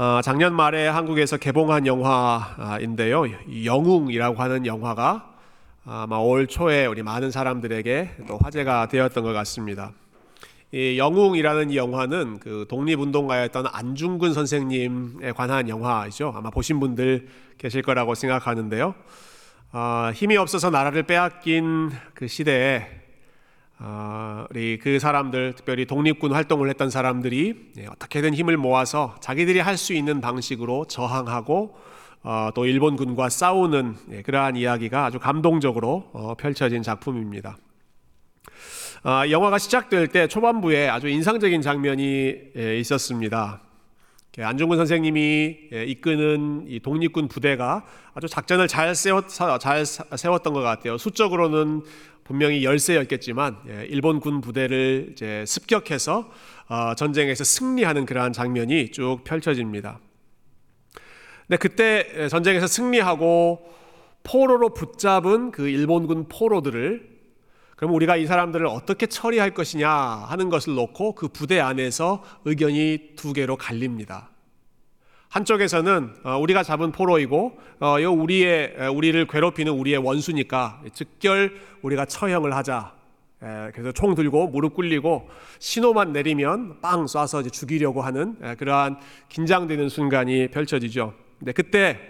어, 작년 말에 한국에서 개봉한 영화인데요. 영웅이라고 하는 영화가 아마 올 초에 우리 많은 사람들에게 또 화제가 되었던 것 같습니다. 이 영웅이라는 이 영화는 그 독립운동가였던 안중근 선생님에 관한 영화이죠. 아마 보신 분들 계실 거라고 생각하는데요. 어, 힘이 없어서 나라를 빼앗긴 그 시대에 어, 우리 그 사람들 특별히 독립군 활동을 했던 사람들이 예, 어떻게든 힘을 모아서 자기들이 할 수 있는 방식으로 저항하고 어, 또 일본군과 싸우는 예, 그러한 이야기가 아주 감동적으로 어, 펼쳐진 작품입니다. 아, 영화가 시작될 때 초반부에 아주 인상적인 장면이 예, 있었습니다. 안중근 선생님이 예, 이끄는 이 독립군 부대가 아주 작전을 잘 세웠 잘 세웠 던 것 같아요. 수적으로는 분명히 열세였겠지만 예, 일본 군 부대를 습격해서 어, 전쟁에서 승리하는 그러한 장면이 쭉 펼쳐집니다. 근데 그때 전쟁에서 승리하고 포로로 붙잡은 그 일본군 포로들을 그럼 우리가 이 사람들을 어떻게 처리할 것이냐 하는 것을 놓고 그 부대 안에서 의견이 두 개로 갈립니다. 한쪽에서는 어, 우리가 잡은 포로이고 어, 요 우리의 우리를 괴롭히는 우리의 원수니까 즉결 우리가 처형을 하자. 그래서 총 들고 무릎 꿇리고 신호만 내리면 빵 쏴서 죽이려고 하는 그러한 긴장되는 순간이 펼쳐지죠. 근데 그때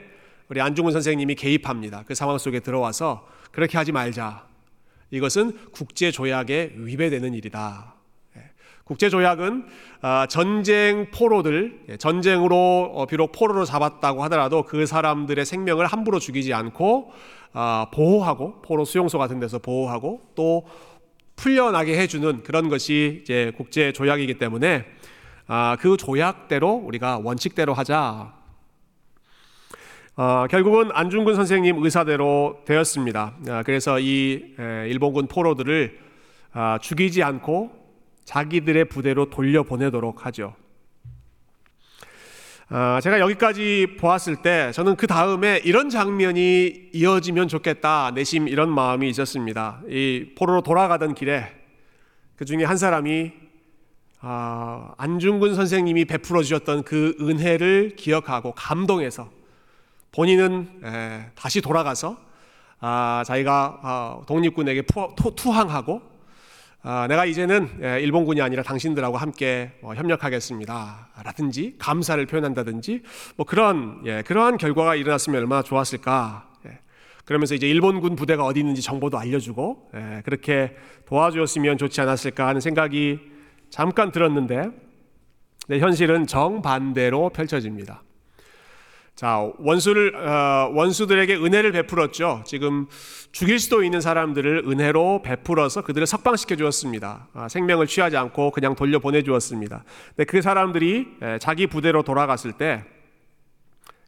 우리 안중근 선생님이 개입합니다. 그 상황 속에 들어와서 그렇게 하지 말자. 이것은 국제 조약에 위배되는 일이다. 국제 조약은 아, 전쟁 포로들, 예, 전쟁으로 어, 비록 포로로 잡았다고 하더라도 그 사람들의 생명을 함부로 죽이지 않고 아, 보호하고 포로 수용소 같은 데서 보호하고 또 풀려나게 해주는 그런 것이 이제 국제 조약이기 때문에 아, 그 조약대로 우리가 원칙대로 하자. 어, 결국은 안중근 선생님 의사대로 되었습니다. 그래서 이 일본군 포로들을 죽이지 않고 자기들의 부대로 돌려보내도록 하죠. 아, 제가 여기까지 보았을 때 저는 그 다음에 이런 장면이 이어지면 좋겠다 내심 이런 마음이 있었습니다. 이 포로로 돌아가던 길에 그 중에 한 사람이 아, 안중근 선생님이 베풀어 주셨던 그 은혜를 기억하고 감동해서 본인은 에, 다시 돌아가서 아, 자기가 아, 독립군에게 투항하고 아, 내가 이제는 예, 일본군이 아니라 당신들하고 함께 뭐 협력하겠습니다. 라든지 감사를 표현한다든지 뭐 그런 예, 그러한 결과가 일어났으면 얼마나 좋았을까. 예. 그러면서 이제 일본군 부대가 어디 있는지 정보도 알려주고 예, 그렇게 도와주었으면 좋지 않았을까 하는 생각이 잠깐 들었는데 네, 현실은 정반대로 펼쳐집니다. 자, 원수를, 어, 원수들에게 은혜를 베풀었죠. 지금 죽일 수도 있는 사람들을 은혜로 베풀어서 그들을 석방시켜 주었습니다. 아, 생명을 취하지 않고 그냥 돌려 보내 주었습니다. 근데 그 사람들이 자기 부대로 돌아갔을 때,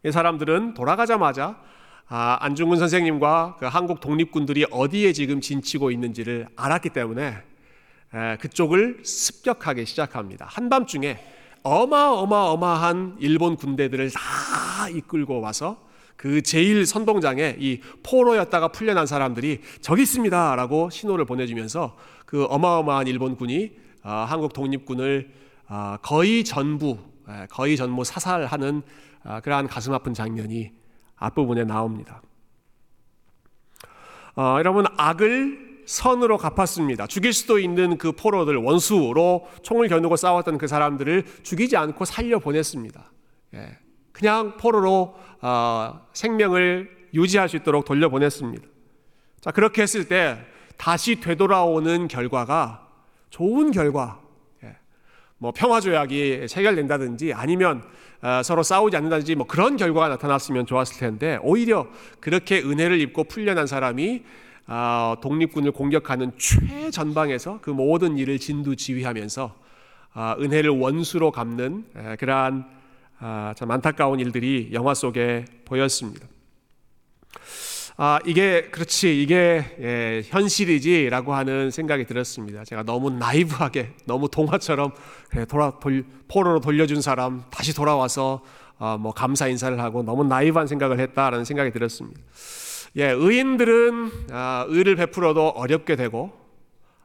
이 사람들은 돌아가자마자 아, 안중근 선생님과 그 한국 독립군들이 어디에 지금 진치고 있는지를 알았기 때문에 에, 그쪽을 습격하기 시작합니다. 한밤중에 어마어마어마한 일본 군대들을 다 이끌고 와서 그 제일 선동장에 이 포로였다가 풀려난 사람들이 저기 있습니다라고 신호를 보내주면서 그 어마어마한 일본군이 아, 한국 독립군을 아, 거의 전부 거의 전부 사살하는 아, 그러한 가슴 아픈 장면이 앞부분에 나옵니다. 어, 여러분 악을 선으로 갚았습니다. 죽일 수도 있는 그 포로들 원수로 총을 겨누고 싸웠던 그 사람들을 죽이지 않고 살려 보냈습니다. 예. 그냥 포로로 어, 생명을 유지할 수 있도록 돌려 보냈습니다. 자 그렇게 했을 때 다시 되돌아오는 결과가 좋은 결과, 예. 뭐 평화 조약이 체결된다든지 아니면 어, 서로 싸우지 않는다든지 뭐 그런 결과가 나타났으면 좋았을 텐데 오히려 그렇게 은혜를 입고 풀려난 사람이 아, 독립군을 공격하는 최전방에서 그 모든 일을 진두지휘하면서 아, 은혜를 원수로 갚는 그러한 아, 참 안타까운 일들이 영화 속에 보였습니다. 아, 이게 그렇지 이게 예, 현실이지라고 하는 생각이 들었습니다. 제가 너무 나이브하게 너무 동화처럼 그래, 돌아 돌, 포로로 돌려준 사람 다시 돌아와서 어, 뭐 감사 인사를 하고 너무 나이브한 생각을 했다라는 생각이 들었습니다. 예, 의인들은 아, 의를 베풀어도 어렵게 되고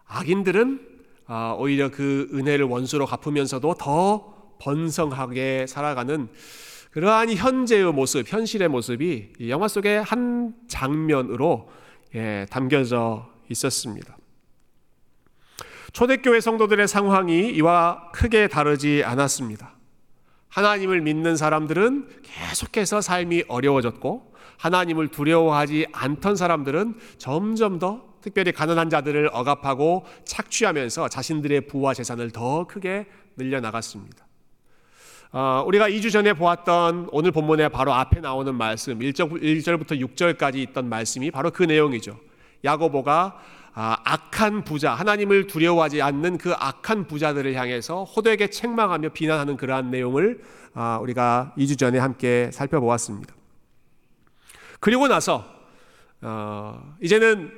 악인들은 아, 오히려 그 은혜를 원수로 갚으면서도 더 번성하게 살아가는 그러한 현재의 모습, 현실의 모습이 이 영화 속의 한 장면으로 예, 담겨져 있었습니다. 초대교회 성도들의 상황이 이와 크게 다르지 않았습니다. 하나님을 믿는 사람들은 계속해서 삶이 어려워졌고 하나님을 두려워하지 않던 사람들은 점점 더 특별히 가난한 자들을 억압하고 착취하면서 자신들의 부와 재산을 더 크게 늘려나갔습니다. 어, 우리가 2주 전에 보았던 오늘 본문의 바로 앞에 나오는 말씀 1절, 부터 6절까지 있던 말씀이 바로 그 내용이죠. 야고보가 아, 악한 부자, 하나님을 두려워하지 않는 그 악한 부자들을 향해서 호되게 책망하며 비난하는 그러한 내용을 아, 우리가 2주 전에 함께 살펴보았습니다. 그리고 나서 어, 이제는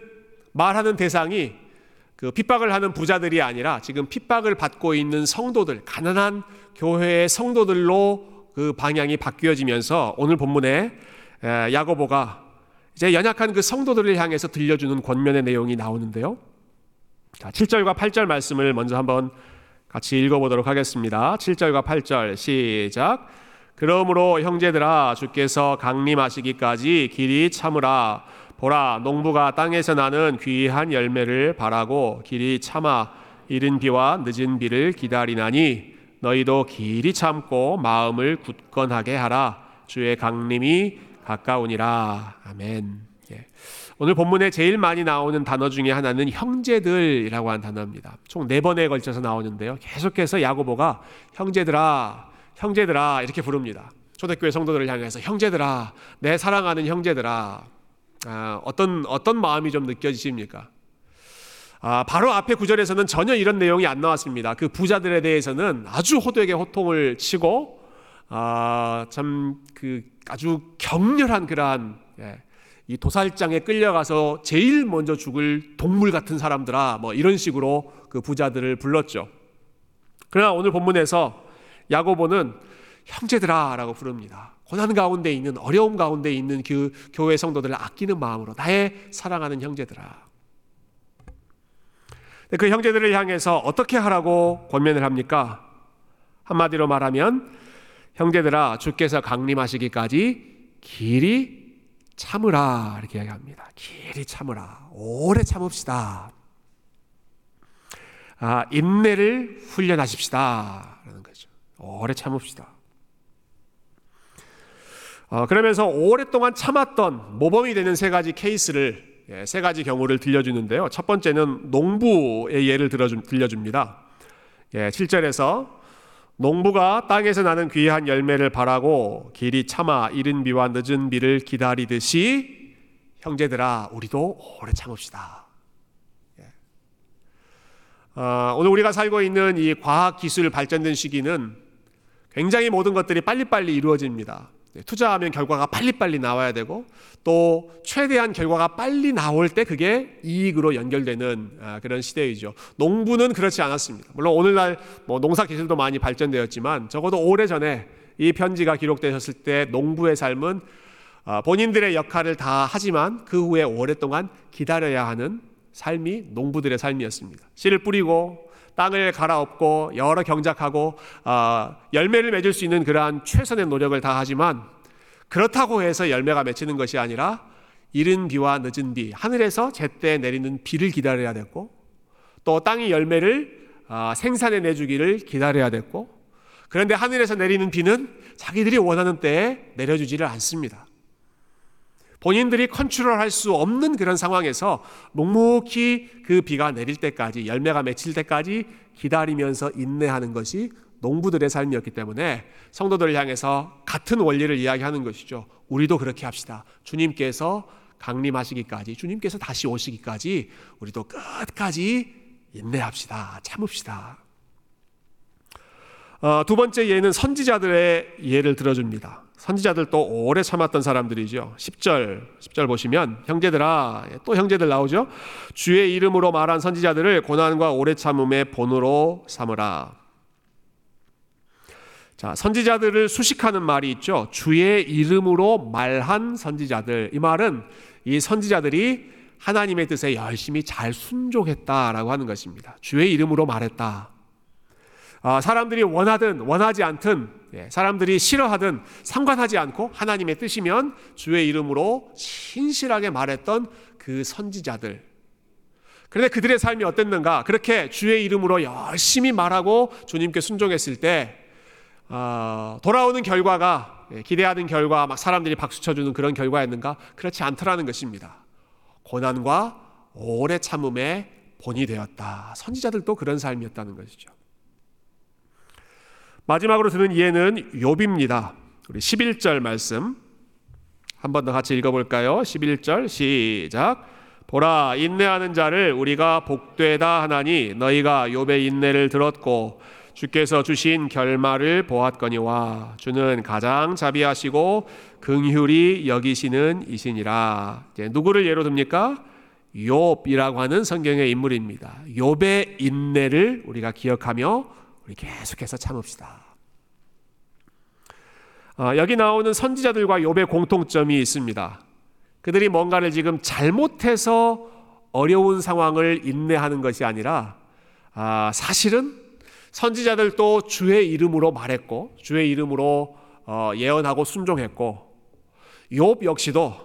말하는 대상이 그 핍박을 하는 부자들이 아니라 지금 핍박을 받고 있는 성도들, 가난한 교회의 성도들로 그 방향이 바뀌어지면서 오늘 본문에 야고보가 이제 연약한 그 성도들을 향해서 들려주는 권면의 내용이 나오는데요. 자, 7절과 8절 말씀을 먼저 한번 같이 읽어보도록 하겠습니다. 7절과 8절 시작. 그러므로 형제들아 주께서 강림하시기까지 길이 참으라. 보라 농부가 땅에서 나는 귀한 열매를 바라고 길이 참아 이른 비와 늦은 비를 기다리나니 너희도 길이 참고 마음을 굳건하게 하라. 주의 강림이 가까우니라. 아멘. 예. 오늘 본문에 제일 많이 나오는 단어 중에 하나는 형제들이라고 하는 단어입니다. 총 네 번에 걸쳐서 나오는데요. 계속해서 야고보가 형제들아, 형제들아 이렇게 부릅니다. 초대교회 성도들을 향해서 형제들아, 내 사랑하는 형제들아. 아, 어떤 어떤 마음이 좀 느껴지십니까? 아, 바로 앞에 구절에서는 전혀 이런 내용이 안 나왔습니다. 그 부자들에 대해서는 아주 호되게 호통을 치고 아, 참 그 아주 격렬한 그러한 예, 이 도살장에 끌려가서 제일 먼저 죽을 동물 같은 사람들아 뭐 이런 식으로 그 부자들을 불렀죠. 그러나 오늘 본문에서 야고보는 형제들아라고 부릅니다. 고난 가운데 있는 어려움 가운데 있는 그 교회 성도들을 아끼는 마음으로 나의 사랑하는 형제들아. 그 형제들을 향해서 어떻게 하라고 권면을 합니까? 한마디로 말하면 형제들아 주께서 강림하시기까지 길이 참으라 이렇게 이야기합니다. 길이 참으라. 오래 참읍시다. 아, 인내를 훈련하십시다. 오래 참읍시다. 어, 그러면서 오랫동안 참았던 모범이 되는 세 가지 케이스를 예, 세 가지 경우를 들려주는데요. 첫 번째는 농부의 예를 들어줍, 들려줍니다. 예, 7절에서 농부가 땅에서 나는 귀한 열매를 바라고 길이 참아 이른 비와 늦은 비를 기다리듯이 형제들아 우리도 오래 참읍시다. 예. 어, 오늘 우리가 살고 있는 이 과학 기술 발전된 시기는 굉장히 모든 것들이 빨리빨리 이루어집니다. 네, 투자하면 결과가 빨리빨리 나와야 되고 또 최대한 결과가 빨리 나올 때 그게 이익으로 연결되는 아, 그런 시대이죠. 농부는 그렇지 않았습니다. 물론 오늘날 뭐 농사 기술도 많이 발전되었지만 적어도 오래 전에 이 편지가 기록되었을 때 농부의 삶은 아, 본인들의 역할을 다 하지만 그 후에 오랫동안 기다려야 하는 삶이 농부들의 삶이었습니다. 씨를 뿌리고 땅을 갈아엎고 여러 경작하고 어, 열매를 맺을 수 있는 그러한 최선의 노력을 다하지만 그렇다고 해서 열매가 맺히는 것이 아니라 이른 비와 늦은 비 하늘에서 제때 내리는 비를 기다려야 됐고 또 땅이 열매를 어, 생산해 내주기를 기다려야 됐고 그런데 하늘에서 내리는 비는 자기들이 원하는 때에 내려주지를 않습니다. 본인들이 컨트롤할 수 없는 그런 상황에서 묵묵히 그 비가 내릴 때까지 열매가 맺힐 때까지 기다리면서 인내하는 것이 농부들의 삶이었기 때문에 성도들을 향해서 같은 원리를 이야기하는 것이죠. 우리도 그렇게 합시다. 주님께서 강림하시기까지, 주님께서 다시 오시기까지 우리도 끝까지 인내합시다. 참읍시다. 어, 두 번째 예는 선지자들의 예를 들어줍니다. 선지자들도 오래 참았던 사람들이죠. 10절, 10절 보시면 형제들아 또 형제들 나오죠. 주의 이름으로 말한 선지자들을 고난과 오래 참음의 본으로 삼으라. 자, 선지자들을 수식하는 말이 있죠. 주의 이름으로 말한 선지자들. 이 말은 이 선지자들이 하나님의 뜻에 열심히 잘 순종했다라고 하는 것입니다. 주의 이름으로 말했다. 아, 사람들이 원하든 원하지 않든 예, 사람들이 싫어하든 상관하지 않고 하나님의 뜻이면 주의 이름으로 신실하게 말했던 그 선지자들. 그런데 그들의 삶이 어땠는가? 그렇게 주의 이름으로 열심히 말하고 주님께 순종했을 때 어, 돌아오는 결과가 예, 기대하는 결과 막 사람들이 박수 쳐주는 그런 결과였는가? 그렇지 않더라는 것입니다. 고난과 오래 참음의 본이 되었다. 선지자들도 그런 삶이었다는 것이죠. 마지막으로 드는 예는 욥입니다. 우리 11절 말씀 한 번 더 같이 읽어볼까요? 11절 시작. 보라 인내하는 자를 우리가 복되다 하나니 너희가 욥의 인내를 들었고 주께서 주신 결말을 보았거니와 주는 가장 자비하시고 긍휼히 여기시는 이신이라. 누구를 예로 듭니까? 욥이라고 하는 성경의 인물입니다. 욥의 인내를 우리가 기억하며 우리 계속해서 참읍시다. 어, 여기 나오는 선지자들과 욥의 공통점이 있습니다. 그들이 뭔가를 지금 잘못해서 어려운 상황을 인내하는 것이 아니라 아, 사실은 선지자들도 주의 이름으로 말했고 주의 이름으로 어, 예언하고 순종했고 욥 역시도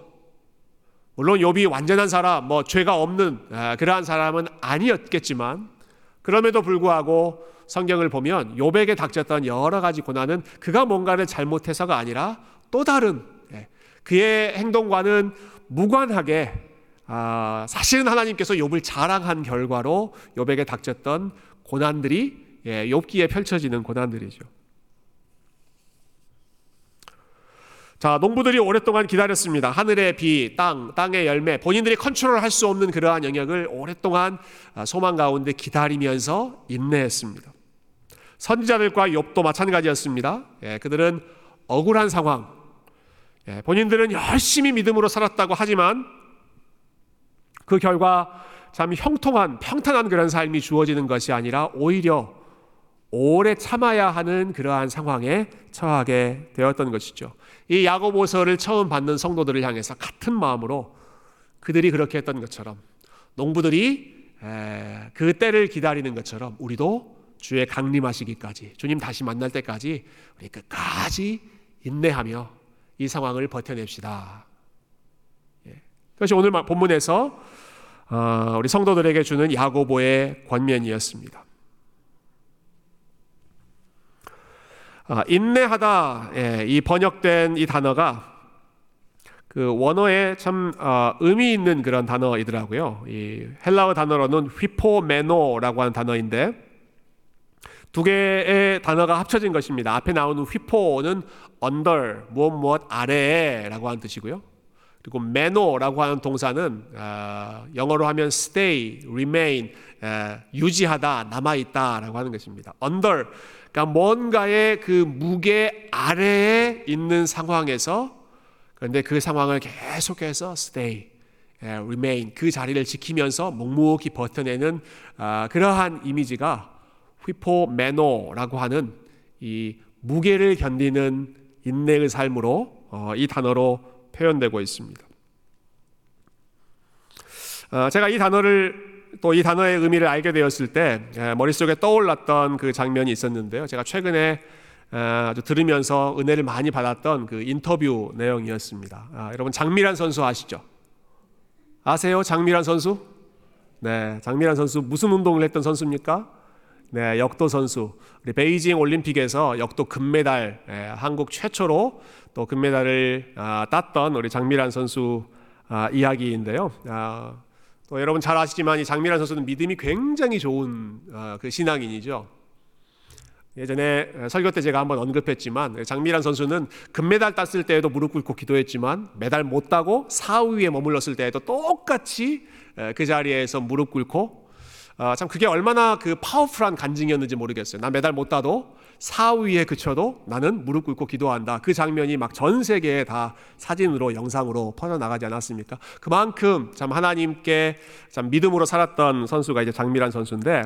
물론 욥이 완전한 사람, 뭐 죄가 없는 아, 그러한 사람은 아니었겠지만 그럼에도 불구하고 성경을 보면 욥에게 닥쳤던 여러 가지 고난은 그가 뭔가를 잘못해서가 아니라 또 다른 예, 그의 행동과는 무관하게 아, 사실은 하나님께서 욥을 자랑한 결과로 욥에게 닥쳤던 고난들이 예, 욥기에 펼쳐지는 고난들이죠. 자, 농부들이 오랫동안 기다렸습니다. 하늘의 비, 땅, 땅의 열매, 본인들이 컨트롤할 수 없는 그러한 영역을 오랫동안 아, 소망 가운데 기다리면서 인내했습니다. 선지자들과 욥도 마찬가지였습니다. 예, 그들은 억울한 상황, 예, 본인들은 열심히 믿음으로 살았다고 하지만 그 결과 참 형통한 평탄한 그런 삶이 주어지는 것이 아니라 오히려 오래 참아야 하는 그러한 상황에 처하게 되었던 것이죠. 이 야고보서를 처음 받는 성도들을 향해서 같은 마음으로 그들이 그렇게 했던 것처럼 농부들이 그 때를 기다리는 것처럼 우리도 주의 강림하시기까지 주님 다시 만날 때까지 우리 끝까지 인내하며 이 상황을 버텨냅시다. 예. 그것이 오늘 본문에서 어, 우리 성도들에게 주는 야고보의 권면이었습니다. 아, 인내하다 예, 이 번역된 이 단어가 그 원어에 참 어, 의미 있는 그런 단어이더라고요. 이 헬라어 단어로는 휘포메노라고 하는 단어인데 두 개의 단어가 합쳐진 것입니다. 앞에 나오는 휘포는 under 무엇 무엇 아래라고 하는 뜻이고요. 그리고 메노라고 하는 동사는 어, 영어로 하면 stay, remain, 에, 유지하다, 남아 있다라고 하는 것입니다. under 그러니까 뭔가의 그 무게 아래에 있는 상황에서 그런데 그 상황을 계속해서 stay, remain 그 자리를 지키면서 묵묵히 버텨내는 아, 그러한 이미지가 휘포메노라고 하는 이 무게를 견디는 인내의 삶으로 어, 이 단어로 표현되고 있습니다. 어, 제가 이 단어를 또 이 단어의 의미를 알게 되었을 때 머릿속에 떠올랐던 그 장면이 있었는데요. 제가 최근에 아주 들으면서 은혜를 많이 받았던 그 인터뷰 내용이었습니다. 아, 여러분 장미란 선수 아시죠? 아세요? 장미란 선수? 네, 장미란 선수 무슨 운동을 했던 선수입니까? 네, 역도 선수. 우리 베이징 올림픽에서 역도 금메달, 예, 한국 최초로 또 금메달을 아, 땄던 우리 장미란 선수 아, 이야기인데요. 아, 또 여러분 잘 아시지만 이 장미란 선수는 믿음이 굉장히 좋은 어, 그 신앙인이죠. 예전에 설교 때 제가 한번 언급했지만 장미란 선수는 금메달 땄을 때에도 무릎 꿇고 기도했지만 메달 못 따고 4위에 머물렀을 때에도 똑같이 그 자리에서 무릎 꿇고 어, 참 그게 얼마나 그 파워풀한 간증이었는지 모르겠어요. 나 메달 못 따도 4위에 그쳐도 나는 무릎 꿇고 기도한다. 그 장면이 막 전 세계에 다 사진으로 영상으로 퍼져 나가지 않았습니까? 그만큼 참 하나님께 참 믿음으로 살았던 선수가 이제 장미란 선수인데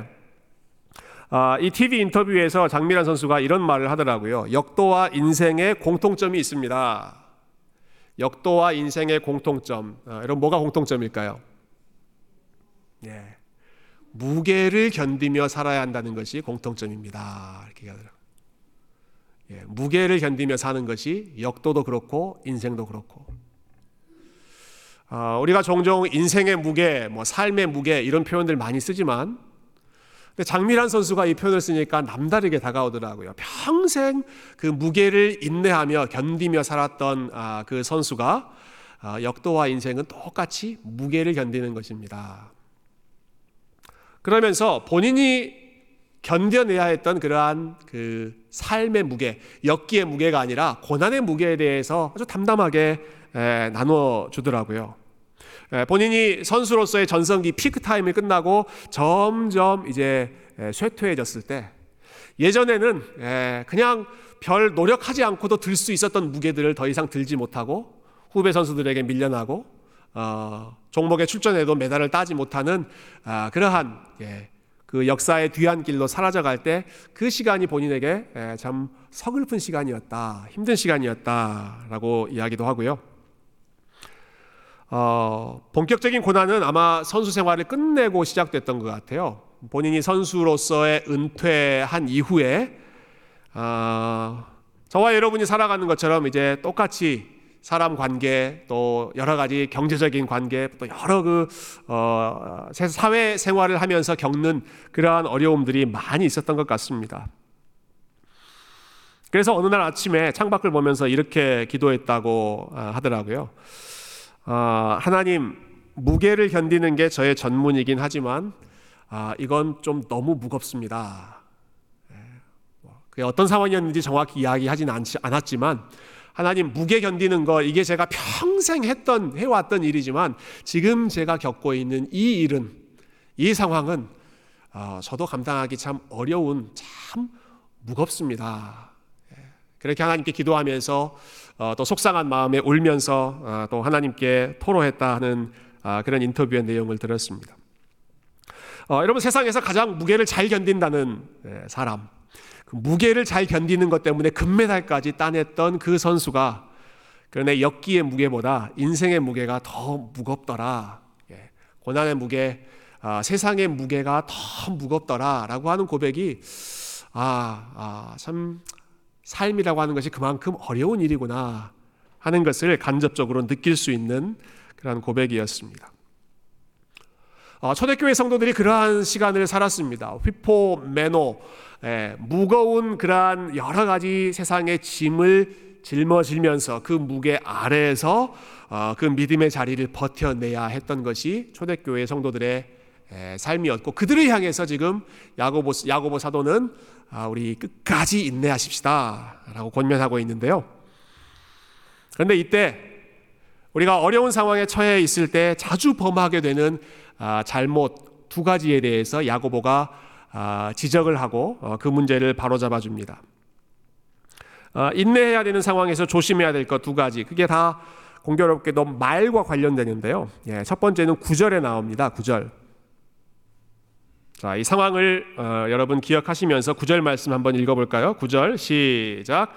아, 이 TV 인터뷰에서 장미란 선수가 이런 말을 하더라고요. 역도와 인생의 공통점이 있습니다. 역도와 인생의 공통점. 아, 여러분 뭐가 공통점일까요? 예. 무게를 견디며 살아야 한다는 것이 공통점입니다. 이렇게 하더라고요. 예, 무게를 견디며 사는 것이 역도도 그렇고 인생도 그렇고. 어, 우리가 종종 인생의 무게, 뭐 삶의 무게 이런 표현들 많이 쓰지만, 근데 장미란 선수가 이 표현을 쓰니까 남다르게 다가오더라고요. 평생 그 무게를 인내하며 견디며 살았던 아, 그 선수가 아, 역도와 인생은 똑같이 무게를 견디는 것입니다. 그러면서 본인이 견뎌내야 했던 그러한 그 삶의 무게, 역기의 무게가 아니라 고난의 무게에 대해서 아주 담담하게 나눠 주더라고요. 본인이 선수로서의 전성기 피크 타임이 끝나고 점점 이제 쇠퇴해졌을 때 예전에는 그냥 별 노력하지 않고도 들 수 있었던 무게들을 더 이상 들지 못하고 후배 선수들에게 밀려나고 어, 종목에 출전해도 메달을 따지 못하는 아, 그러한 예, 그 역사의 뒤안길로 사라져갈 때 그 시간이 본인에게 예, 참 서글픈 시간이었다, 힘든 시간이었다라고 이야기도 하고요. 어, 본격적인 고난은 아마 선수 생활을 끝내고 시작됐던 것 같아요. 본인이 선수로서의 은퇴한 이후에 어, 저와 여러분이 살아가는 것처럼 이제 똑같이 사람 관계 또 여러 가지 경제적인 관계 또 여러 그 어, 사회 생활을 하면서 겪는 그러한 어려움들이 많이 있었던 것 같습니다. 그래서 어느 날 아침에 창밖을 보면서 이렇게 기도했다고 아, 하더라고요. 어, 하나님 무게를 견디는 게 저의 전문이긴 하지만 아, 이건 좀 너무 무겁습니다. 예, 뭐, 그게 어떤 상황이었는지 정확히 이야기하진 않았지만 하나님 무게 견디는 거 이게 제가 평생 했던 해왔던 일이지만 지금 제가 겪고 있는 이 일은 이 상황은 어, 저도 감당하기 참 어려운 참 무겁습니다. 예. 그렇게 하나님께 기도하면서 어, 또 속상한 마음에 울면서 어, 또 하나님께 토로했다 하는 아, 그런 인터뷰의 내용을 들었습니다. 여러분 세상에서 가장 무게를 잘 견딘다는 예, 사람 그 무게를 잘 견디는 것 때문에 금메달까지 따냈던 그 선수가 그러나 역기의 무게보다 인생의 무게가 더 무겁더라. 예, 고난의 무게, 아, 세상의 무게가 더 무겁더라라고 하는 고백이 아, 아, 참 삶이라고 하는 것이 그만큼 어려운 일이구나 하는 것을 간접적으로 느낄 수 있는 그런 고백이었습니다. 어, 초대교회 성도들이 그러한 시간을 살았습니다. 휘포, 매노, 예, 무거운 그러한 여러 가지 세상의 짐을 짊어지면서 그 무게 아래에서 어, 그 믿음의 자리를 버텨내야 했던 것이 초대교회 성도들의 예, 삶이었고 그들을 향해서 지금 야고보, 야고보 사도는 아, 우리 끝까지 인내하십시다라고 권면하고 있는데요. 그런데 이때 우리가 어려운 상황에 처해 있을 때 자주 범하게 되는 아, 잘못 두 가지에 대해서 야고보가 아, 지적을 하고 어, 그 문제를 바로잡아 줍니다. 아, 인내해야 되는 상황에서 조심해야 될 것 두 가지. 그게 다 공교롭게도 말과 관련되는데요. 예, 첫 번째는 구절에 나옵니다. 구절. 자, 이 상황을 어, 여러분 기억하시면서 구절 말씀 한번 읽어볼까요? 구절 시작.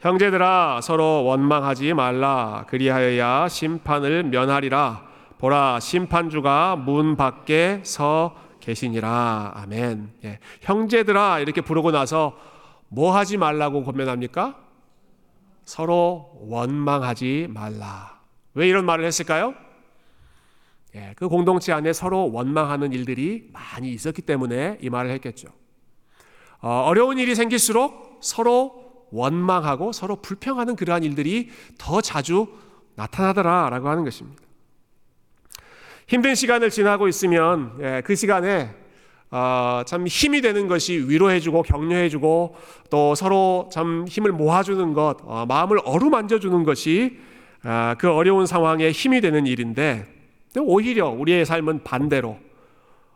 형제들아 서로 원망하지 말라 그리하여야 심판을 면하리라 보라 심판주가 문 밖에 서 계시니라 아멘 예. 형제들아 이렇게 부르고 나서 뭐 하지 말라고 권면합니까? 서로 원망하지 말라 왜 이런 말을 했을까요? 예, 그 공동체 안에 서로 원망하는 일들이 많이 있었기 때문에 이 말을 했겠죠. 어, 어려운 일이 생길수록 서로 원망하고 서로 불평하는 그러한 일들이 더 자주 나타나더라라고 하는 것입니다. 힘든 시간을 지나고 있으면 예, 그 시간에 어, 참 힘이 되는 것이 위로해주고 격려해주고 또 서로 참 힘을 모아주는 것, 어, 마음을 어루만져주는 것이 어, 그 어려운 상황에 힘이 되는 일인데 오히려 우리의 삶은 반대로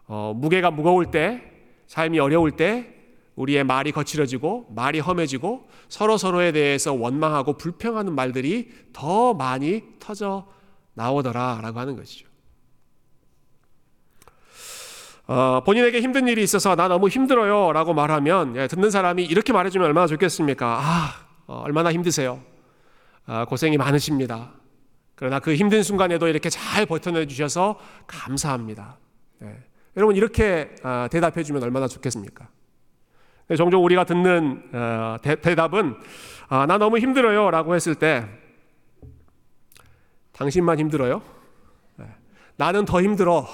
어, 무게가 무거울 때, 삶이 어려울 때 우리의 말이 거칠어지고 말이 험해지고 서로 서로에 대해서 원망하고 불평하는 말들이 더 많이 터져 나오더라라고 하는 것이죠. 어, 본인에게 힘든 일이 있어서 나 너무 힘들어요 라고 말하면 예, 듣는 사람이 이렇게 말해주면 얼마나 좋겠습니까? 아, 어, 얼마나 힘드세요? 아, 고생이 많으십니다. 그러나 그 힘든 순간에도 이렇게 잘 버텨내 주셔서 감사합니다. 네. 여러분 이렇게 아, 대답해 주면 얼마나 좋겠습니까? 종종 우리가 듣는 어, 대, 답은 아, 나 너무 힘들어요 라고 했을 때 당신만 힘들어요? 네. 나는 더 힘들어.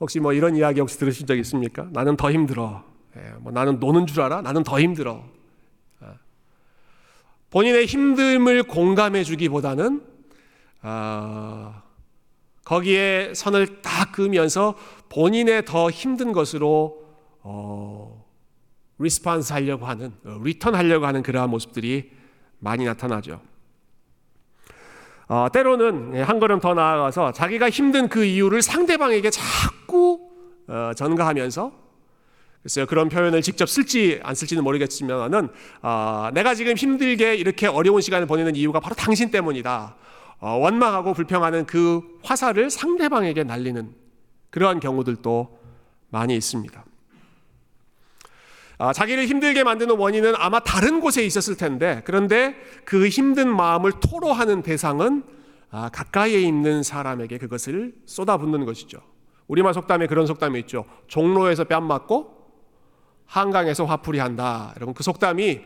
혹시 뭐 이런 이야기 혹시 들으신 적 있습니까? 나는 더 힘들어. 네. 뭐 나는 노는 줄 알아? 나는 더 힘들어. 네. 본인의 힘듦을 공감해 주기보다는 어, 거기에 선을 딱 그으면서 본인의 더 힘든 것으로 어, response 하려고 하는, 어, return 하려고 하는 그러한 모습들이 많이 나타나죠. 어, 때로는 한 걸음 더 나아가서 자기가 힘든 그 이유를 상대방에게 자꾸 어, 전가하면서 글쎄요 그런 표현을 직접 쓸지 안 쓸지는 모르겠지만은 어, 내가 지금 힘들게 이렇게 어려운 시간을 보내는 이유가 바로 당신 때문이다. 어, 원망하고 불평하는 그 화살을 상대방에게 날리는 그러한 경우들도 많이 있습니다. 아, 자기를 힘들게 만드는 원인은 아마 다른 곳에 있었을 텐데 그런데 그 힘든 마음을 토로하는 대상은 아, 가까이에 있는 사람에게 그것을 쏟아붓는 것이죠. 우리말 속담에 그런 속담이 있죠. 종로에서 뺨 맞고 한강에서 화풀이 한다. 여러분 그 속담이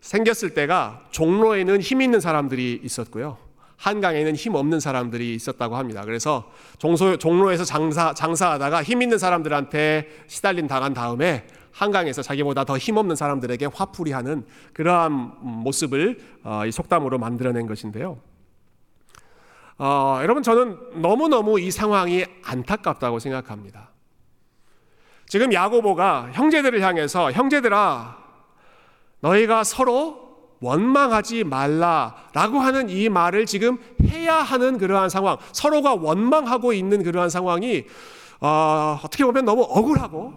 생겼을 때가 종로에는 힘 있는 사람들이 있었고요. 한강에는 힘 없는 사람들이 있었다고 합니다. 그래서 종소, 종로에서 장사, 장사하다가 힘 있는 사람들한테 시달린 당한 다음에 한강에서 자기보다 더 힘없는 사람들에게 화풀이하는 그러한 모습을 어, 이 속담으로 만들어낸 것인데요. 어, 여러분 저는 너무너무 이 상황이 안타깝다고 생각합니다. 지금 야고보가 형제들을 향해서 형제들아 너희가 서로 원망하지 말라라고 하는 이 말을 지금 해야 하는 그러한 상황, 서로가 원망하고 있는 그러한 상황이 어, 떻게 보면 너무 억울하고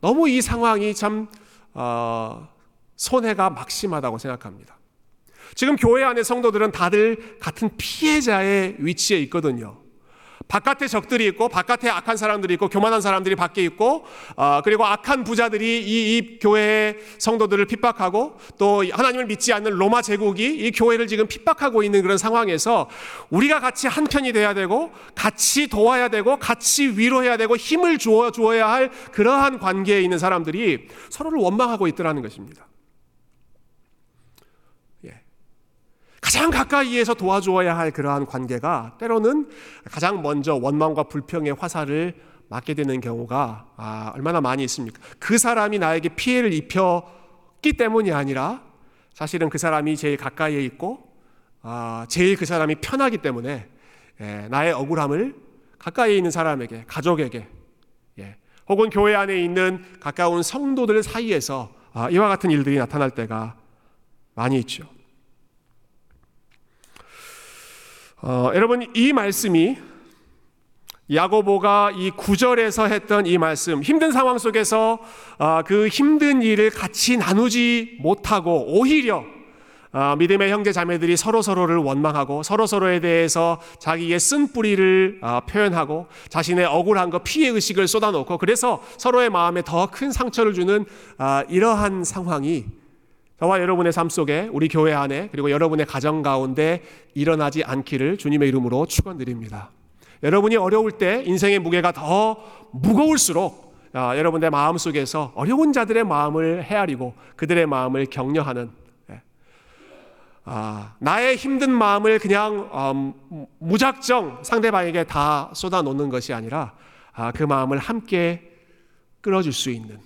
너무 이 상황이 참 어, 손해가 막심하다고 생각합니다. 지금 교회 안의 성도들은 다들 같은 피해자의 위치에 있거든요. 바깥에 적들이 있고 바깥에 악한 사람들이 있고 교만한 사람들이 밖에 있고 어, 그리고 악한 부자들이 이, 이 교회의 성도들을 핍박하고 또 하나님을 믿지 않는 로마 제국이 이 교회를 지금 핍박하고 있는 그런 상황에서 우리가 같이 한 편이 돼야 되고 같이 도와야 되고 같이 위로해야 되고 힘을 주어 주어야 할 그러한 관계에 있는 사람들이 서로를 원망하고 있더라는 것입니다. 가장 가까이에서 도와주어야 할 그러한 관계가 때로는 가장 먼저 원망과 불평의 화살을 맞게 되는 경우가 아, 얼마나 많이 있습니까? 그 사람이 나에게 피해를 입혔기 때문이 아니라 사실은 그 사람이 제일 가까이에 있고 아, 제일 그 사람이 편하기 때문에 예, 나의 억울함을 가까이에 있는 사람에게 가족에게 예, 혹은 교회 안에 있는 가까운 성도들 사이에서 아, 이와 같은 일들이 나타날 때가 많이 있죠. 어, 여러분 이 말씀이 야고보가 이 구절에서 했던 이 말씀 힘든 상황 속에서 어, 그 힘든 일을 같이 나누지 못하고 오히려 어, 믿음의 형제 자매들이 서로 서로를 원망하고 서로 서로에 대해서 자기의 쓴 뿌리를 어, 표현하고 자신의 억울한 것 피해 의식을 쏟아놓고 그래서 서로의 마음에 더 큰 상처를 주는 어, 이러한 상황이 저와 여러분의 삶 속에 우리 교회 안에 그리고 여러분의 가정 가운데 일어나지 않기를 주님의 이름으로 축원드립니다. 여러분이 어려울 때 인생의 무게가 더 무거울수록 아, 여러분의 마음 속에서 어려운 자들의 마음을 헤아리고 그들의 마음을 격려하는 예. 아, 나의 힘든 마음을 그냥 음, 무작정 상대방에게 다 쏟아놓는 것이 아니라 아, 그 마음을 함께 끌어줄 수 있는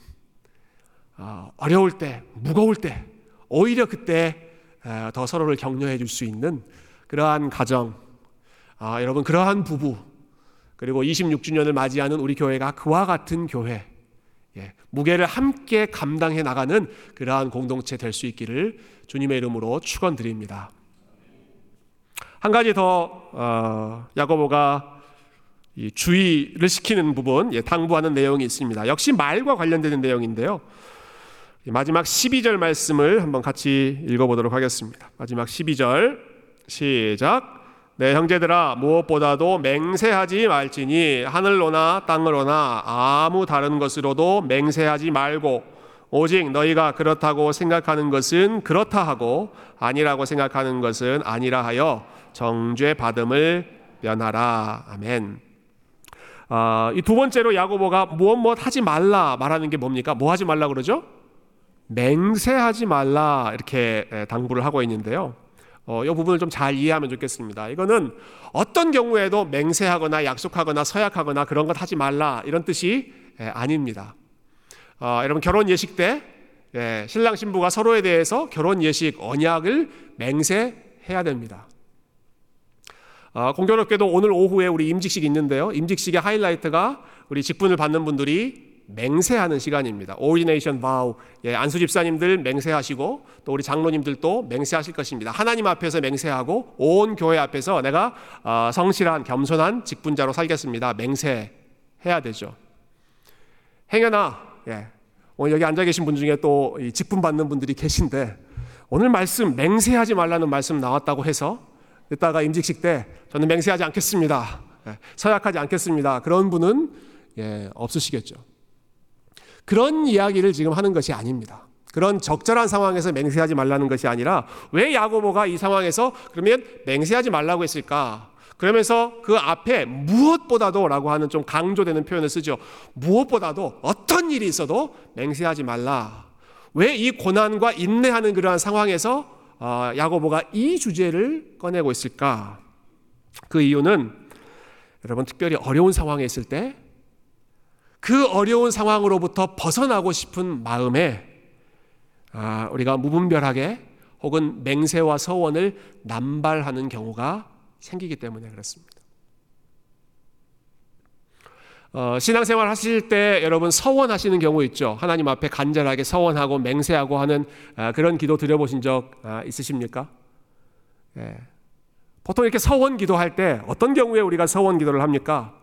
아, 어려울 때, 무거울 때 오히려 그때 더 서로를 격려해 줄 수 있는 그러한 가정, 아, 여러분 그러한 부부, 그리고 26주년을 맞이하는 우리 교회가 그와 같은 교회, 예, 무게를 함께 감당해 나가는 그러한 공동체 될 수 있기를 주님의 이름으로 축원드립니다. 한 가지 더 어, 야고보가 주의를 시키는 부분, 예, 당부하는 내용이 있습니다. 역시 말과 관련되는 내용인데요. 마지막 12절 말씀을 한번 같이 읽어보도록 하겠습니다. 마지막 12절 시작. 내 형제들아 무엇보다도 맹세하지 말지니 하늘로나 땅으로나 아무 다른 것으로도 맹세하지 말고 오직 너희가 그렇다고 생각하는 것은 그렇다 하고 아니라고 생각하는 것은 아니라 하여 정죄 받음을 면하라. 아멘. 아, 이두 번째로 야고보가 무엇 무엇 하지 말라 말하는 게 뭡니까? 뭐 하지 말라 그러죠? 맹세하지 말라 이렇게 당부를 하고 있는데요. 어, 이 부분을 좀 잘 이해하면 좋겠습니다. 이거는 어떤 경우에도 맹세하거나 약속하거나 서약하거나 그런 것 하지 말라 이런 뜻이 아닙니다. 어, 여러분 결혼 예식 때 예, 신랑 신부가 서로에 대해서 결혼 예식 언약을 맹세해야 됩니다. 어, 공교롭게도 오늘 오후에 우리 임직식 있는데요. 임직식의 하이라이트가 우리 직분을 받는 분들이 맹세하는 시간입니다. Ordination vow. 예, 안수 집사님들 맹세하시고 또 우리 장로님들도 맹세하실 것입니다. 하나님 앞에서 맹세하고 온 교회 앞에서 내가 어, 성실한 겸손한 직분자로 살겠습니다. 맹세해야 되죠. 행여나 예, 오늘 여기 앉아 계신 분 중에 또 직분 받는 분들이 계신데 오늘 말씀 맹세하지 말라는 말씀 나왔다고 해서 이따가 임직식 때 저는 맹세하지 않겠습니다. 예, 서약하지 않겠습니다. 그런 분은 예, 없으시겠죠. 그런 이야기를 지금 하는 것이 아닙니다. 그런 적절한 상황에서 맹세하지 말라는 것이 아니라 왜 야고보가 이 상황에서 그러면 맹세하지 말라고 했을까? 그러면서 그 앞에 무엇보다도라고 하는 좀 강조되는 표현을 쓰죠. 무엇보다도 어떤 일이 있어도 맹세하지 말라. 왜 이 고난과 인내하는 그러한 상황에서 어, 야고보가 이 주제를 꺼내고 있을까? 그 이유는 여러분 특별히 어려운 상황에 있을 때 그 어려운 상황으로부터 벗어나고 싶은 마음에 아, 우리가 무분별하게 혹은 맹세와 서원을 남발하는 경우가 생기기 때문에 그렇습니다. 어, 신앙생활 하실 때 여러분 서원하시는 경우 있죠. 하나님 앞에 간절하게 서원하고 맹세하고 하는 아, 그런 기도 드려보신 적 아, 있으십니까? 예. 보통 이렇게 서원 기도할 때 어떤 경우에 우리가 서원 기도를 합니까?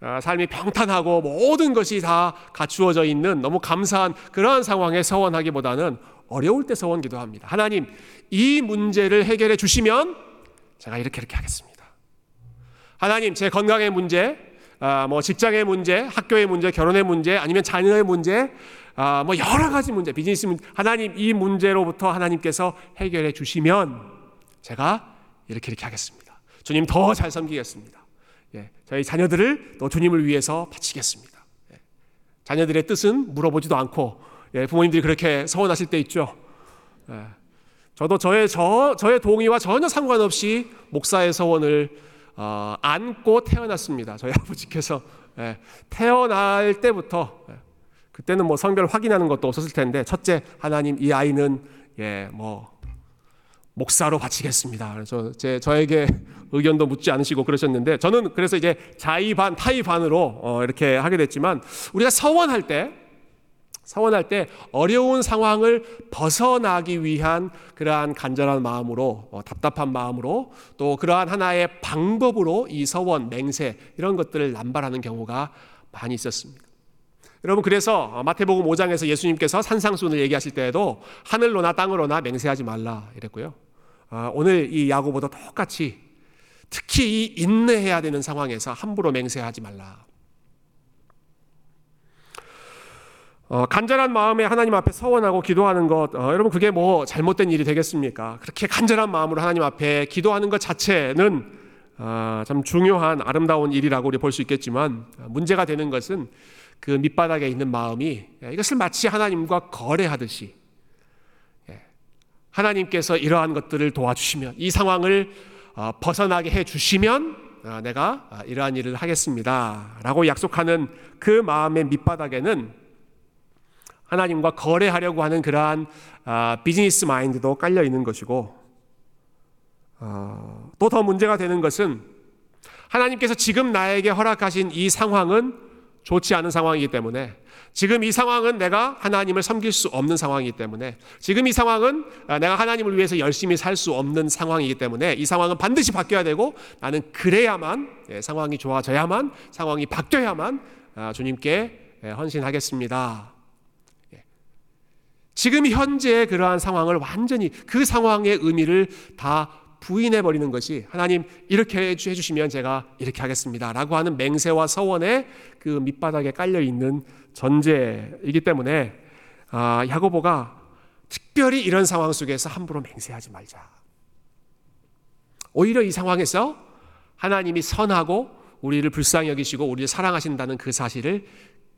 아, 삶이 평탄하고 모든 것이 다 갖추어져 있는 너무 감사한 그러한 상황에 서원하기보다는 어려울 때 서원 기도합니다. 하나님, 이 문제를 해결해 주시면 제가 이렇게 이렇게 하겠습니다. 하나님, 제 건강의 문제, 아, 뭐 직장의 문제, 학교의 문제, 결혼의 문제, 아니면 자녀의 문제, 아, 뭐 여러 가지 문제, 비즈니스 문제, 하나님 이 문제로부터 하나님께서 해결해 주시면 제가 이렇게 이렇게 하겠습니다. 주님 더 잘 섬기겠습니다. 예, 저희 자녀들을 또 주님을 위해서 바치겠습니다. 예, 자녀들의 뜻은 물어보지도 않고 예, 부모님들이 그렇게 서원하실 때 있죠. 예, 저도 저의 저 저의 동의와 전혀 상관없이 목사의 서원을 어, 안고 태어났습니다. 저희 아버지께서 예, 태어날 때부터 예, 그때는 뭐 성별 확인하는 것도 없었을 텐데 첫째 하나님 이 아이는 예, 뭐 목사로 바치겠습니다. 그래서 제 저에게 의견도 묻지 않으시고 그러셨는데 저는 그래서 이제 자의 반 타의 반으로 어, 이렇게 하게 됐지만 우리가 서원할 때 서원할 때 어려운 상황을 벗어나기 위한 그러한 간절한 마음으로 어, 답답한 마음으로 또 그러한 하나의 방법으로 이 서원 맹세 이런 것들을 남발하는 경우가 많이 있었습니다. 여러분 그래서 마태복음 5장에서 예수님께서 산상순을 얘기하실 때에도 하늘로나 땅으로나 맹세하지 말라 이랬고요. 아, 오늘 이 야고보도 똑같이 특히 이 인내해야 되는 상황에서 함부로 맹세하지 말라. 어, 간절한 마음에 하나님 앞에 서원하고 기도하는 것, 어, 여러분 그게 뭐 잘못된 일이 되겠습니까? 그렇게 간절한 마음으로 하나님 앞에 기도하는 것 자체는 어, 참 중요한 아름다운 일이라고 우리 볼 수 있겠지만 어, 문제가 되는 것은 그 밑바닥에 있는 마음이 예, 이것을 마치 하나님과 거래하듯이 예, 하나님께서 이러한 것들을 도와주시면 이 상황을 어, 벗어나게 해 주시면 어, 내가 어, 이러한 일을 하겠습니다 라고 약속하는 그 마음의 밑바닥에는 하나님과 거래하려고 하는 그러한 아, 비즈니스 마인드도 깔려 있는 것이고 어, 또더 문제가 되는 것은 하나님께서 지금 나에게 허락하신 이 상황은 좋지 않은 상황이기 때문에 지금 이 상황은 내가 하나님을 섬길 수 없는 상황이기 때문에 지금 이 상황은 아, 내가 하나님을 위해서 열심히 살 수 없는 상황이기 때문에 이 상황은 반드시 바뀌어야 되고 나는 그래야만 예, 상황이 좋아져야만 상황이 바뀌어야만 아, 주님께 예, 헌신하겠습니다. 지금 현재의 그러한 상황을 완전히 그 상황의 의미를 다 부인해 버리는 것이 하나님 이렇게 해 주시면 제가 이렇게 하겠습니다. 라고 하는 맹세와 서원의 그 밑바닥에 깔려 있는 전제이기 때문에 아, 야고보가 특별히 이런 상황 속에서 함부로 맹세하지 말자. 오히려 이 상황에서 하나님이 선하고 우리를 불쌍히 여기시고 우리를 사랑하신다는 그 사실을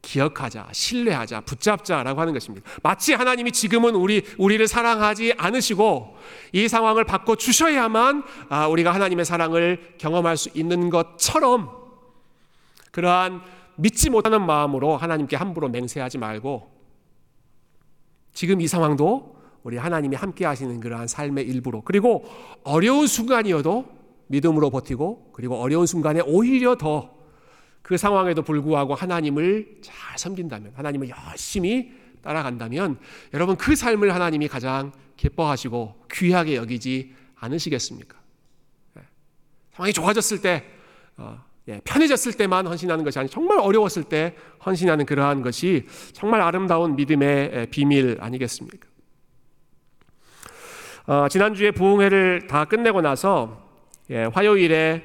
기억하자, 신뢰하자, 붙잡자라고 하는 것입니다. 마치 하나님이 지금은 우리 우리를 사랑하지 않으시고 이 상황을 바꿔 주셔야만 아, 우리가 하나님의 사랑을 경험할 수 있는 것처럼 그러한 믿지 못하는 마음으로 하나님께 함부로 맹세하지 말고 지금 이 상황도 우리 하나님이 함께 하시는 그러한 삶의 일부로 그리고 어려운 순간이어도 믿음으로 버티고 그리고 어려운 순간에 오히려 더 그 상황에도 불구하고 하나님을 잘 섬긴다면 하나님을 열심히 따라간다면 여러분 그 삶을 하나님이 가장 기뻐하시고 귀하게 여기지 않으시겠습니까? 예. 상황이 좋아졌을 때 어, 예, 편해졌을 때만 헌신하는 것이 아니라 정말 어려웠을 때 헌신하는 그러한 것이 정말 아름다운 믿음의 비밀 아니겠습니까? 어, 지난주에 부흥회를 다 끝내고 나서 예, 화요일에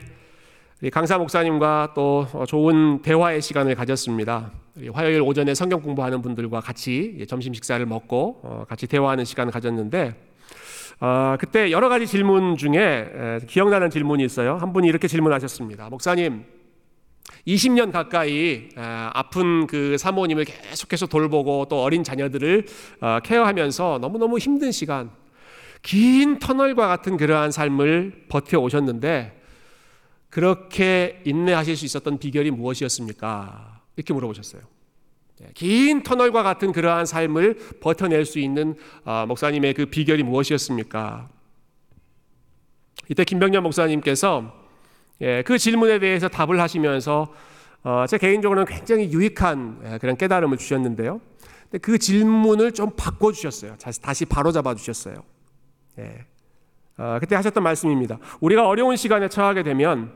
강사 목사님과 또 좋은 대화의 시간을 가졌습니다. 화요일 오전에 성경 공부하는 분들과 같이 점심 식사를 먹고 어, 같이 대화하는 시간을 가졌는데 어, 그때 여러 가지 질문 중에 기억나는 질문이 있어요. 한 분이 이렇게 질문하셨습니다. 목사님, 20년 가까이 아픈 그 사모님을 계속해서 돌보고 또 어린 자녀들을 어, 케어하면서 너무너무 힘든 시간, 긴 터널과 같은 그러한 삶을 버텨 오셨는데 그렇게 인내하실 수 있었던 비결이 무엇이었습니까? 이렇게 물어보셨어요. 예, 긴 터널과 같은 그러한 삶을 버텨낼 수 있는 아, 목사님의 그 비결이 무엇이었습니까? 이때 김병년 목사님께서 예, 그 질문에 대해서 답을 하시면서 어, 제 개인적으로는 굉장히 유익한 예, 그런 깨달음을 주셨는데요. 그 질문을 좀 바꿔 주셨어요. 다시 바로 잡아 주셨어요. 어, 그때 하셨던 말씀입니다. 우리가 어려운 시간에 처하게 되면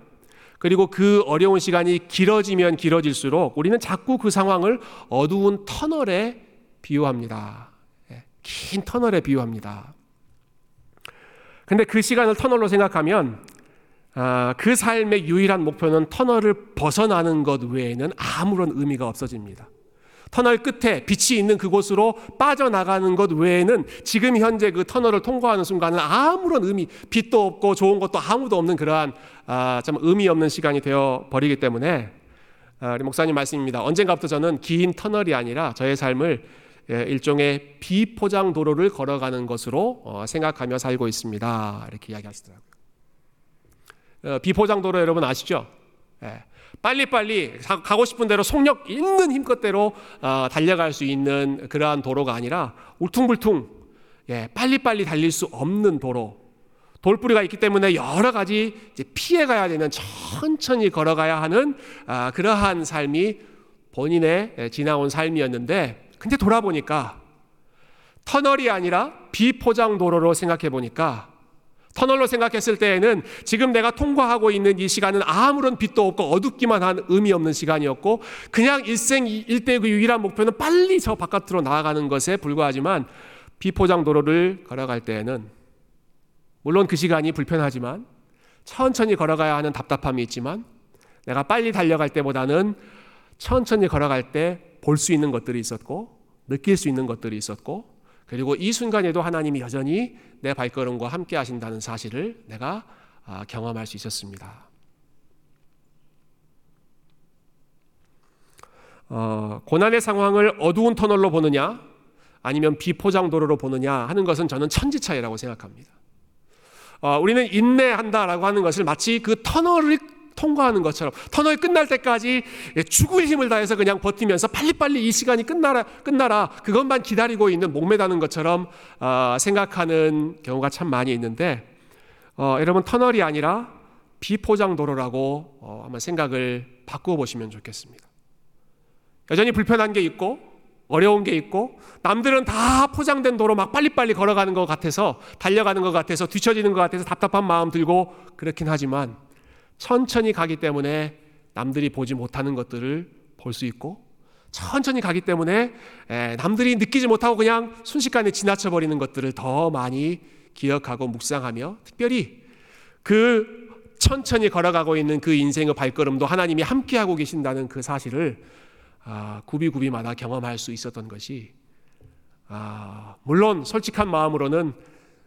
그리고 그 어려운 시간이 길어지면 길어질수록 우리는 자꾸 그 상황을 어두운 터널에 비유합니다. 예, 긴 터널에 비유합니다. 근데 그 시간을 터널로 생각하면 아, 그 삶의 유일한 목표는 터널을 벗어나는 것 외에는 아무런 의미가 없어집니다. 터널 끝에 빛이 있는 그곳으로 빠져나가는 것 외에는 지금 현재 그 터널을 통과하는 순간은 아무런 의미, 빛도 없고 좋은 것도 아무도 없는 그러한 아, 참 의미 없는 시간이 되어 버리기 때문에 아, 우리 목사님 말씀입니다. 언젠가부터 저는 긴 터널이 아니라 저의 삶을 예, 일종의 비포장 도로를 걸어가는 것으로 어, 생각하며 살고 있습니다. 이렇게 이야기하시더라고요. 어, 비포장 도로 여러분 아시죠? 예. 빨리빨리 가고 싶은 대로 속력 있는 힘껏대로 어, 달려갈 수 있는 그러한 도로가 아니라 울퉁불퉁 예, 빨리빨리 달릴 수 없는 도로. 돌뿌리가 있기 때문에 여러 가지 피해가야 되는 천천히 걸어가야 하는 아, 그러한 삶이 본인의 예, 지나온 삶이었는데 근데 돌아보니까 터널이 아니라 비포장 도로로 생각해 보니까 터널로 생각했을 때에는 지금 내가 통과하고 있는 이 시간은 아무런 빛도 없고 어둡기만 한 의미 없는 시간이었고 그냥 일생 일대 그 유일한 목표는 빨리 저 바깥으로 나아가는 것에 불과하지만 비포장 도로를 걸어갈 때에는 물론 그 시간이 불편하지만 천천히 걸어가야 하는 답답함이 있지만 내가 빨리 달려갈 때보다는 천천히 걸어갈 때 볼 수 있는 것들이 있었고 느낄 수 있는 것들이 있었고 그리고 이 순간에도 하나님이 여전히 내 발걸음과 함께 하신다는 사실을 내가 아, 경험할 수 있었습니다. 어, 고난의 상황을 어두운 터널로 보느냐 아니면 비포장 도로로 보느냐 하는 것은 저는 천지 차이라고 생각합니다. 어, 우리는 인내한다라고 하는 것을 마치 그 터널을 통과하는 것처럼 터널 끝날 때까지 죽을 힘을 다해서 그냥 버티면서 빨리빨리 이 시간이 끝나라 끝나라 그것만 기다리고 있는 목매다는 것처럼 어, 생각하는 경우가 참 많이 있는데 어, 여러분 터널이 아니라 비포장 도로라고 어, 한번 생각을 바꾸어 보시면 좋겠습니다. 여전히 불편한 게 있고 어려운 게 있고 남들은 다 포장된 도로 막 빨리빨리 걸어가는 것 같아서 달려가는 것 같아서 뒤처지는 것 같아서 답답한 마음 들고 그렇긴 하지만 천천히 가기 때문에 남들이 보지 못하는 것들을 볼 수 있고 천천히 가기 때문에 남들이 느끼지 못하고 그냥 순식간에 지나쳐 버리는 것들을 더 많이 기억하고 묵상하며 특별히 그 천천히 걸어가고 있는 그 인생의 발걸음도 하나님이 함께하고 계신다는 그 사실을 아, 구비구비마다 경험할 수 있었던 것이 아, 물론 솔직한 마음으로는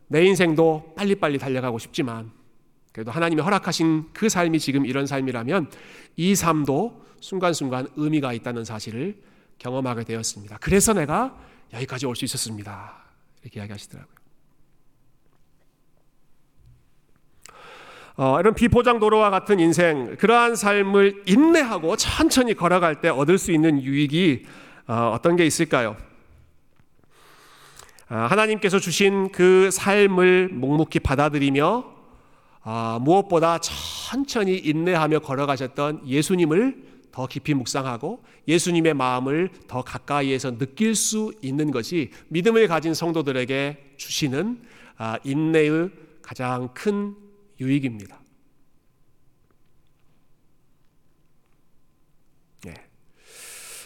내 인생도 빨리빨리 달려가고 싶지만 그래도 하나님이 허락하신 그 삶이 지금 이런 삶이라면 이 삶도 순간순간 의미가 있다는 사실을 경험하게 되었습니다. 그래서 내가 여기까지 올 수 있었습니다. 이렇게 이야기하시더라고요. 어, 이런 비포장 도로와 같은 인생, 그러한 삶을 인내하고 천천히 걸어갈 때 얻을 수 있는 유익이 어, 떤게 있을까요? 아, 하나님께서 주신 그 삶을 묵묵히 받아들이며 아, 무엇보다 천천히 인내하며 걸어가셨던 예수님을 더 깊이 묵상하고 예수님의 마음을 더 가까이에서 느낄 수 있는 것이 믿음을 가진 성도들에게 주시는 아, 인내의 가장 큰 유익입니다. 예.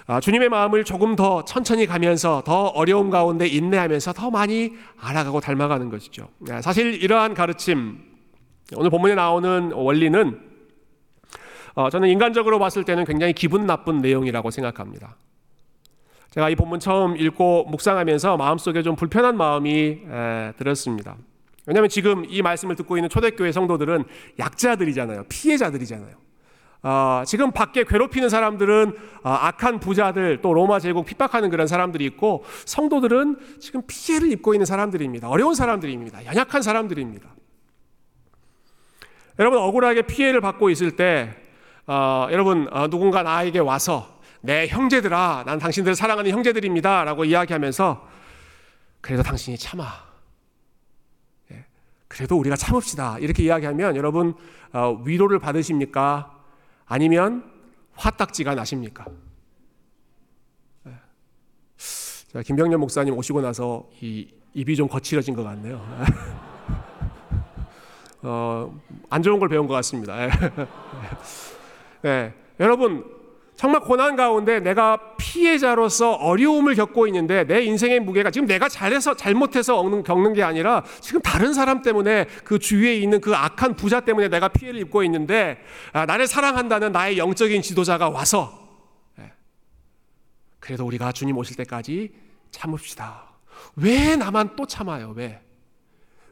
아, 주님의 마음을 조금 더 천천히 가면서 더 어려움 가운데 인내하면서 더 많이 알아가고 닮아가는 것이죠. 예, 사실 이러한 가르침, 오늘 본문에 나오는 원리는 어, 저는 인간적으로 봤을 때는 굉장히 기분 나쁜 내용이라고 생각합니다. 제가 이 본문 처음 읽고 묵상하면서 마음속에 좀 불편한 마음이 에, 들었습니다. 왜냐하면 지금 이 말씀을 듣고 있는 초대교회 성도들은 약자들이잖아요. 피해자들이잖아요. 어, 지금 밖에 괴롭히는 사람들은 어, 악한 부자들 또 로마 제국 핍박하는 그런 사람들이 있고 성도들은 지금 피해를 입고 있는 사람들입니다. 어려운 사람들입니다. 연약한 사람들입니다. 여러분 억울하게 피해를 받고 있을 때 어, 여러분 어, 누군가 나에게 와서 내 형제들아 난 당신들을 사랑하는 형제들입니다 라고 이야기하면서 그래도 당신이 참아 그래도 우리가 참읍시다. 이렇게 이야기하면 여러분 어, 위로를 받으십니까? 아니면 화딱지가 나십니까? 네. 자, 김병년 목사님 오시고 나서 이 입이 좀 거칠어진 것 같네요. 어, 안 좋은 걸 배운 것 같습니다. 네. 여러분 정말 고난 가운데 내가 피해자로서 어려움을 겪고 있는데 내 인생의 무게가 지금 내가 잘해서 잘못해서 겪는 게 아니라 지금 다른 사람 때문에 그 주위에 있는 그 악한 부자 때문에 내가 피해를 입고 있는데 아, 나를 사랑한다는 나의 영적인 지도자가 와서 예. 그래도 우리가 주님 오실 때까지 참읍시다. 왜 나만 또 참아요? 왜?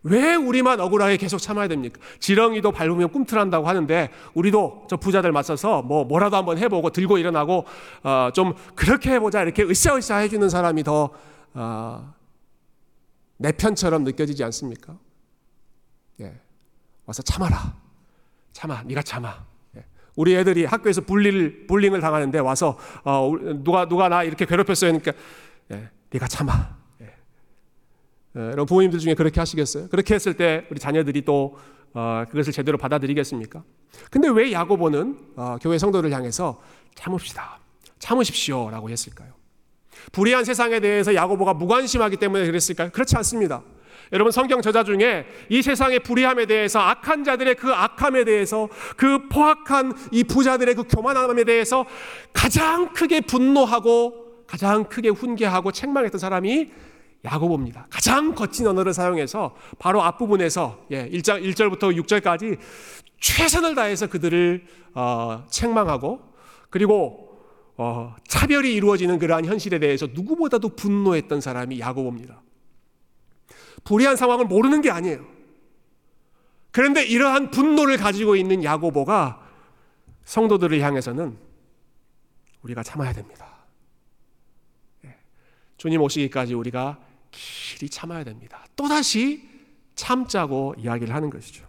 왜 우리만 억울하게 계속 참아야 됩니까? 지렁이도 밟으면 꿈틀한다고 하는데 우리도 저 부자들 맞서서 뭐 뭐라도 한번 해보고 들고 일어나고 어, 좀 그렇게 해보자 이렇게 으쌰으쌰 해주는 사람이 더내 어, 편처럼 느껴지지 않습니까? 예. 와서 참아라. 참아. 네가 참아. 예. 우리 애들이 학교에서 불리를 불링을 당하는데 와서 어, 누가 누가 나 이렇게 괴롭혔어요. 그러니까 예. 네가 참아. 예, 여러분 부모님들 중에 그렇게 하시겠어요? 그렇게 했을 때 우리 자녀들이 또 어, 그것을 제대로 받아들이겠습니까? 근데 왜 야고보는 어, 교회 성도를 향해서 참읍시다, 참으십시오라고 했을까요? 불의한 세상에 대해서 야고보가 무관심하기 때문에 그랬을까요? 그렇지 않습니다. 여러분 성경 저자 중에 이 세상의 불의함에 대해서 악한 자들의 그 악함에 대해서 그 포악한 이 부자들의 그 교만함에 대해서 가장 크게 분노하고 가장 크게 훈계하고 책망했던 사람이 야고보입니다. 가장 거친 언어를 사용해서 바로 앞부분에서 예, 1장 1절부터 6절까지 최선을 다해서 그들을 어, 책망하고 그리고 어, 차별이 이루어지는 그러한 현실에 대해서 누구보다도 분노했던 사람이 야고보입니다. 불의한 상황을 모르는 게 아니에요. 그런데 이러한 분노를 가지고 있는 야고보가 성도들을 향해서는 우리가 참아야 됩니다. 예, 주님 오시기까지 우리가 길이 참아야 됩니다. 또다시 참자고 이야기를 하는 것이죠.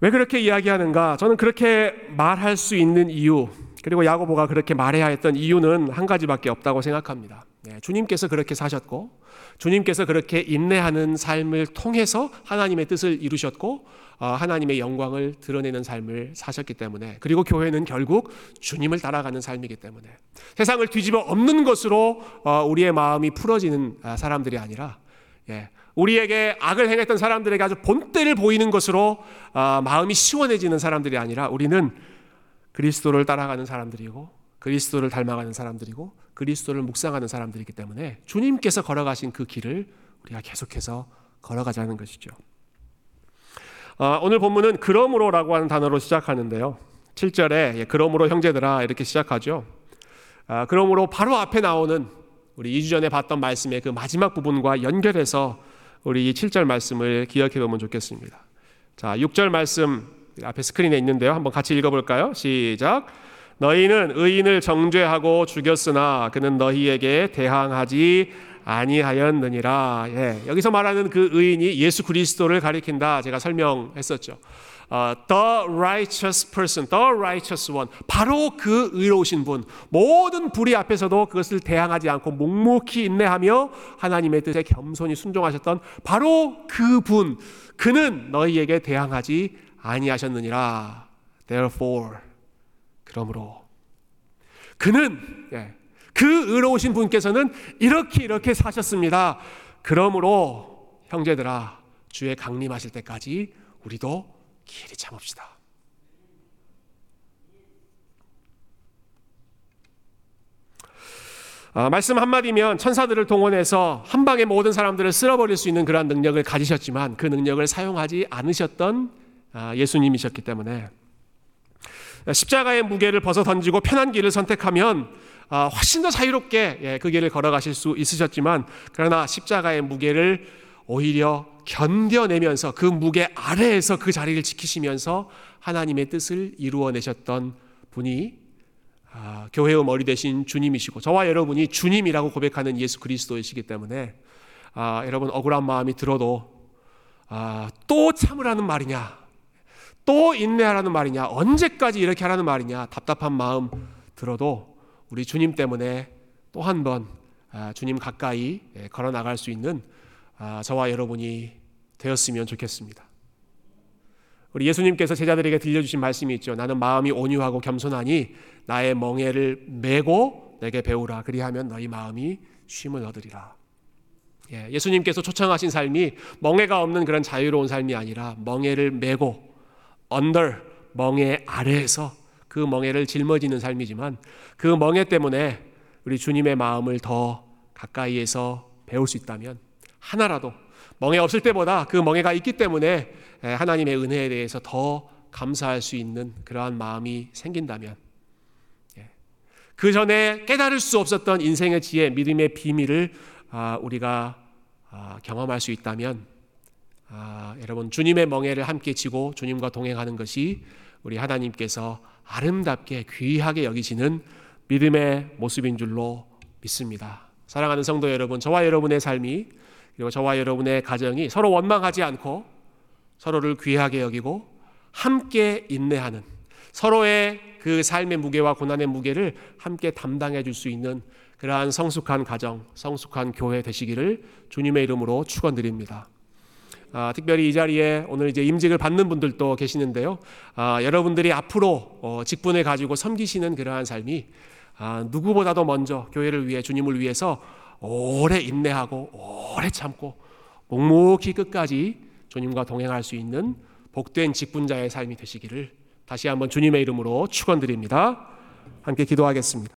왜 그렇게 이야기하는가? 저는 그렇게 말할 수 있는 이유, 그리고 야고보가 그렇게 말해야 했던 이유는 한 가지밖에 없다고 생각합니다. 네, 주님께서 그렇게 사셨고, 주님께서 그렇게 인내하는 삶을 통해서 하나님의 뜻을 이루셨고, 어, 하나님의 영광을 드러내는 삶을 사셨기 때문에 그리고 교회는 결국 주님을 따라가는 삶이기 때문에 세상을 뒤집어 엎는 것으로 어, 우리의 마음이 풀어지는 아, 사람들이 아니라 예, 우리에게 악을 행했던 사람들에게 아주 본때를 보이는 것으로 아, 마음이 시원해지는 사람들이 아니라 우리는 그리스도를 따라가는 사람들이고 그리스도를 닮아가는 사람들이고 그리스도를 묵상하는 사람들이기 때문에 주님께서 걸어가신 그 길을 우리가 계속해서 걸어가자는 것이죠. 어, 오늘 본문은 그러므로라고 하는 단어로 시작하는데요. 7절에 예, 그러므로 형제들아 이렇게 시작하죠. 아, 그러므로 바로 앞에 나오는 우리 2주 전에 봤던 말씀의 그 마지막 부분과 연결해서 우리 이 7절 말씀을 기억해 보면 좋겠습니다. 자, 6절 말씀 앞에 스크린에 있는데요. 한번 같이 읽어 볼까요? 시작. 너희는 의인을 정죄하고 죽였으나 그는 너희에게 대항하지 아니하였느니라. 예, 여기서 말하는 그 의인이 예수 그리스도를 가리킨다. 제가 설명했었죠. 어, the righteous person, the righteous one. 바로 그 의로우신 분. 모든 불의 앞에서도 그것을 대항하지 않고 묵묵히 인내하며 하나님의 뜻에 겸손히 순종하셨던 바로 그 분. 그는 너희에게 대항하지 아니하셨느니라. Therefore. 그러므로 그는 예, 그 의로우신 분께서는 이렇게 이렇게 사셨습니다. 그러므로 형제들아 주의 강림하실 때까지 우리도 길이 참읍시다. 아, 말씀 한마디면 천사들을 동원해서 한 방에 모든 사람들을 쓸어버릴 수 있는 그러한 능력을 가지셨지만 그 능력을 사용하지 않으셨던 아, 예수님이셨기 때문에 십자가의 무게를 벗어 던지고 편한 길을 선택하면 아, 훨씬 더 자유롭게 예, 그 길을 걸어가실 수 있으셨지만 그러나 십자가의 무게를 오히려 견뎌내면서 그 무게 아래에서 그 자리를 지키시면서 하나님의 뜻을 이루어내셨던 분이 아, 교회의 머리 대신 주님이시고 저와 여러분이 주님이라고 고백하는 예수 그리스도이시기 때문에 아, 여러분 억울한 마음이 들어도 아, 또 참으라는 말이냐 또 인내하라는 말이냐 언제까지 이렇게 하라는 말이냐 답답한 마음 들어도 우리 주님 때문에 또 한번 아, 주님 가까이 예, 걸어 나갈 수 있는 아, 저와 여러분이 되었으면 좋겠습니다. 우리 예수님께서 제자들에게 들려주신 말씀이 있죠. 나는 마음이 온유하고 겸손하니 나의 멍에를 메고 내게 배우라. 그리하면 너희 마음이 쉼을 얻으리라. 예, 예수님께서 초청하신 삶이 멍에가 없는 그런 자유로운 삶이 아니라 멍에를 메고 under 멍에 아래에서 그 멍에를 짊어지는 삶이지만 그 멍에 때문에 우리 주님의 마음을 더 가까이에서 배울 수 있다면 하나라도 멍에 없을 때보다 그 멍에가 있기 때문에 하나님의 은혜에 대해서 더 감사할 수 있는 그러한 마음이 생긴다면 예. 그 전에 깨달을 수 없었던 인생의 지혜, 믿음의 비밀을 아, 우리가 아, 경험할 수 있다면 아, 여러분 주님의 멍에를 함께 지고 주님과 동행하는 것이 우리 하나님께서 아름답게 귀하게 여기시는 믿음의 모습인 줄로 믿습니다. 사랑하는 성도 여러분, 저와 여러분의 삶이 그리고 저와 여러분의 가정이 서로 원망하지 않고 서로를 귀하게 여기고 함께 인내하는 서로의 그 삶의 무게와 고난의 무게를 함께 담당해 줄 수 있는 그러한 성숙한 가정, 성숙한 교회 되시기를 주님의 이름으로 축원드립니다. 아, 특별히 이 자리에 오늘 이제 임직을 받는 분들도 계시는데요. 아, 여러분들이 앞으로 어, 직분을 가지고 섬기시는 그러한 삶이 아, 누구보다도 먼저 교회를 위해 주님을 위해서 오래 인내하고 오래 참고 묵묵히 끝까지 주님과 동행할 수 있는 복된 직분자의 삶이 되시기를 다시 한번 주님의 이름으로 축원드립니다. 함께 기도하겠습니다.